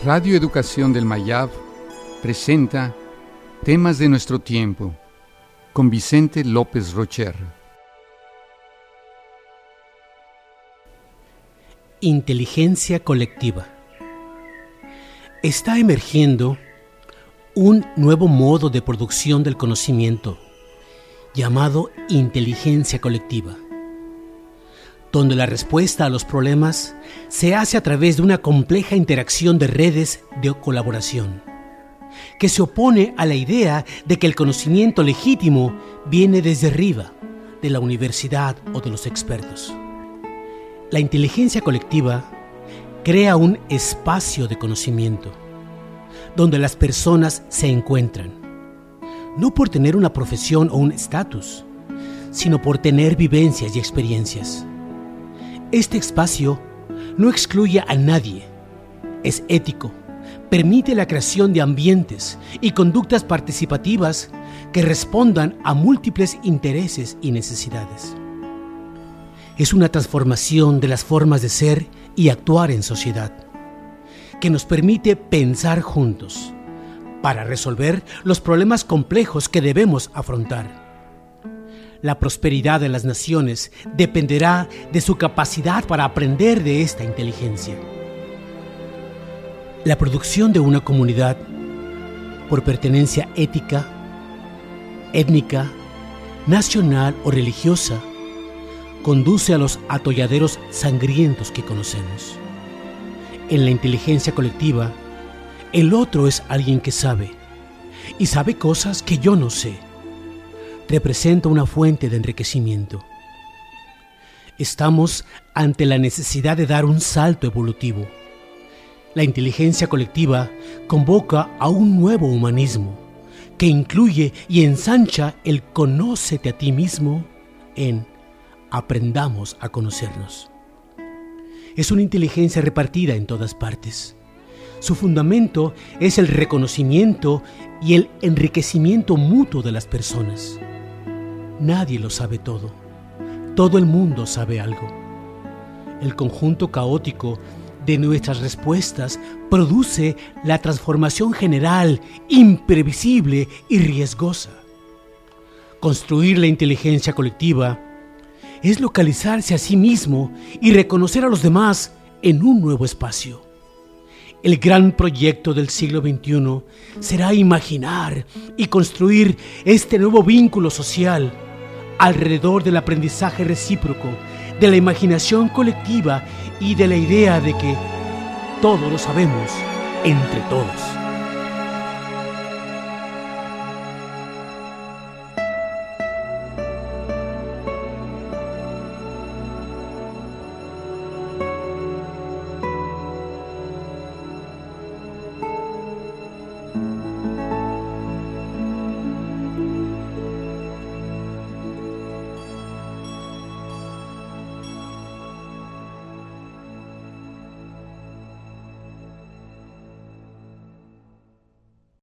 Radio Educación del Mayab presenta Temas de nuestro tiempo con Vicente López Rocher. Inteligencia colectiva. Está emergiendo un nuevo modo de producción del conocimiento llamado inteligencia colectiva, donde la respuesta a los problemas se hace a través de una compleja interacción de redes de colaboración, que se opone a la idea de que el conocimiento legítimo viene desde arriba, de la universidad o de los expertos. La inteligencia colectiva crea un espacio de conocimiento, donde las personas se encuentran, no por tener una profesión o un estatus, sino por tener vivencias y experiencias. Este espacio no excluye a nadie, es ético, permite la creación de ambientes y conductas participativas que respondan a múltiples intereses y necesidades. Es una transformación de las formas de ser y actuar en sociedad, que nos permite pensar juntos para resolver los problemas complejos que debemos afrontar la prosperidad de las naciones dependerá de su capacidad para aprender de esta inteligencia. La producción de una comunidad por pertenencia ética, étnica, nacional o religiosa conduce a los atolladeros sangrientos que conocemos. En la inteligencia colectiva, el otro es alguien que sabe, y sabe cosas que yo no sé representa una fuente de enriquecimiento. Estamos ante la necesidad de dar un salto evolutivo. La inteligencia colectiva convoca a un nuevo humanismo que incluye y ensancha el conócete a ti mismo en aprendamos a conocernos. Es una inteligencia repartida en todas partes. Su fundamento es el reconocimiento y el enriquecimiento mutuo de las personas. Nadie lo sabe todo. Todo el mundo sabe algo. El conjunto caótico de nuestras respuestas produce la transformación general, imprevisible y riesgosa. Construir la inteligencia colectiva es localizarse a sí mismo y reconocer a los demás en un nuevo espacio. El gran proyecto del siglo XXI será imaginar y construir este nuevo vínculo social alrededor del aprendizaje recíproco, de la imaginación colectiva y de la idea de que todo lo sabemos entre todos.